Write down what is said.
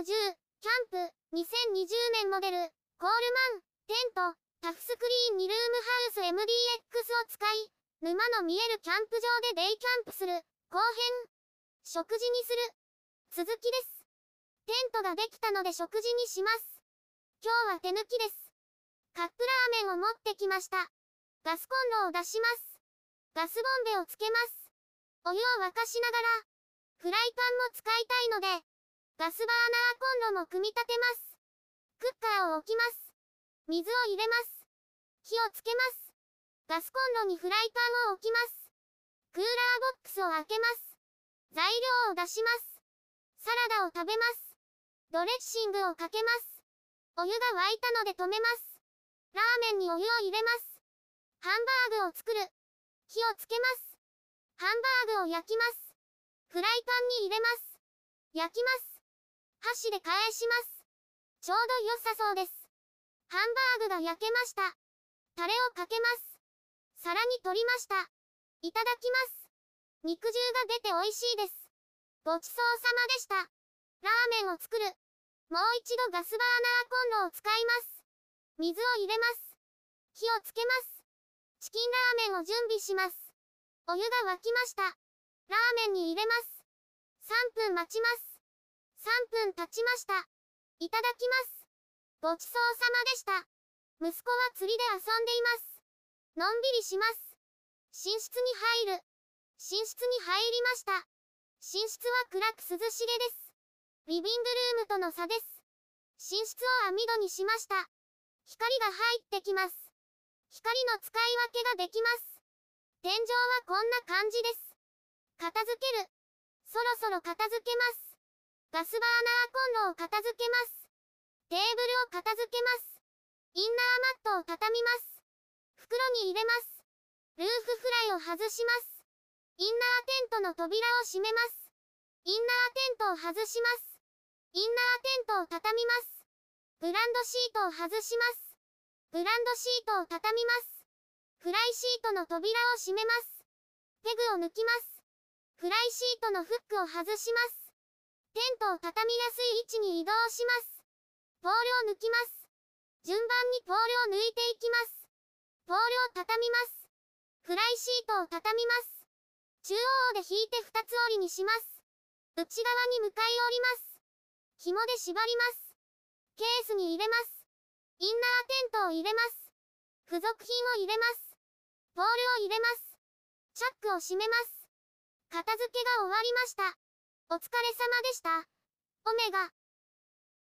10、キャンプ、2020年モデル、コールマン、テント、タフスクリーン2ルームハウス MDX を使い、沼の見えるキャンプ場でデイキャンプする、後編。食事にする。続きです。テントができたので食事にします。今日は手抜きです。カップラーメンを持ってきました。ガスコンロを出します。ガスボンベをつけます。お湯を沸かしながら、フライパンも使いたいので、ガスバーナーコンロも組み立てます。クッカーを置きます。水を入れます。火をつけます。ガスコンロにフライパンを置きます。クーラーボックスを開けます。材料を出します。サラダを食べます。ドレッシングをかけます。お湯が沸いたので止めます。ラーメンにお湯を入れます。ハンバーグを作る。火をつけます。ハンバーグを焼きます。フライパンに入れます。焼きます。箸で返します。ちょうど良さそうです。ハンバーグが焼けました。タレをかけます。皿に取りました。いただきます。肉汁が出て美味しいです。ごちそうさまでした。ラーメンを作る。もう一度ガスバーナーコンロを使います。水を入れます。火をつけます。チキンラーメンを準備します。お湯が沸きました。ラーメンに入れます。3分待ちます。3分経ちました。いただきます。ごちそうさまでした。息子は釣りで遊んでいます。のんびりします。寝室に入る。寝室に入りました。寝室は暗く涼しげです。リビングルームとの差です。寝室を網戸にしました。光が入ってきます。光の使い分けができます。天井はこんな感じです。片付ける。そろそろ片付けます。ガスバーナーコンロを片付けます。テーブルを片付けます。インナーマットを畳みます。袋に入れます。ルーフフライを外します。インナーテントの扉を閉めます。インナーテントを外します。インナーテントを畳みます。ブランドシートを外します。ブランドシートを畳みます。フライシートの扉を閉めます。ペグを抜きます。フライシートのフックを外します。テントを畳みやすい位置に移動します。ポールを抜きます。順番にポールを抜いていきます。ポールを畳みます。フライシートを畳みます。中央で引いて二つ折りにします。内側に向かい折ります。紐で縛ります。ケースに入れます。インナーテントを入れます。付属品を入れます。ポールを入れます。チャックを閉めます。片付けが終わりました。お疲れ様でした。オメガ。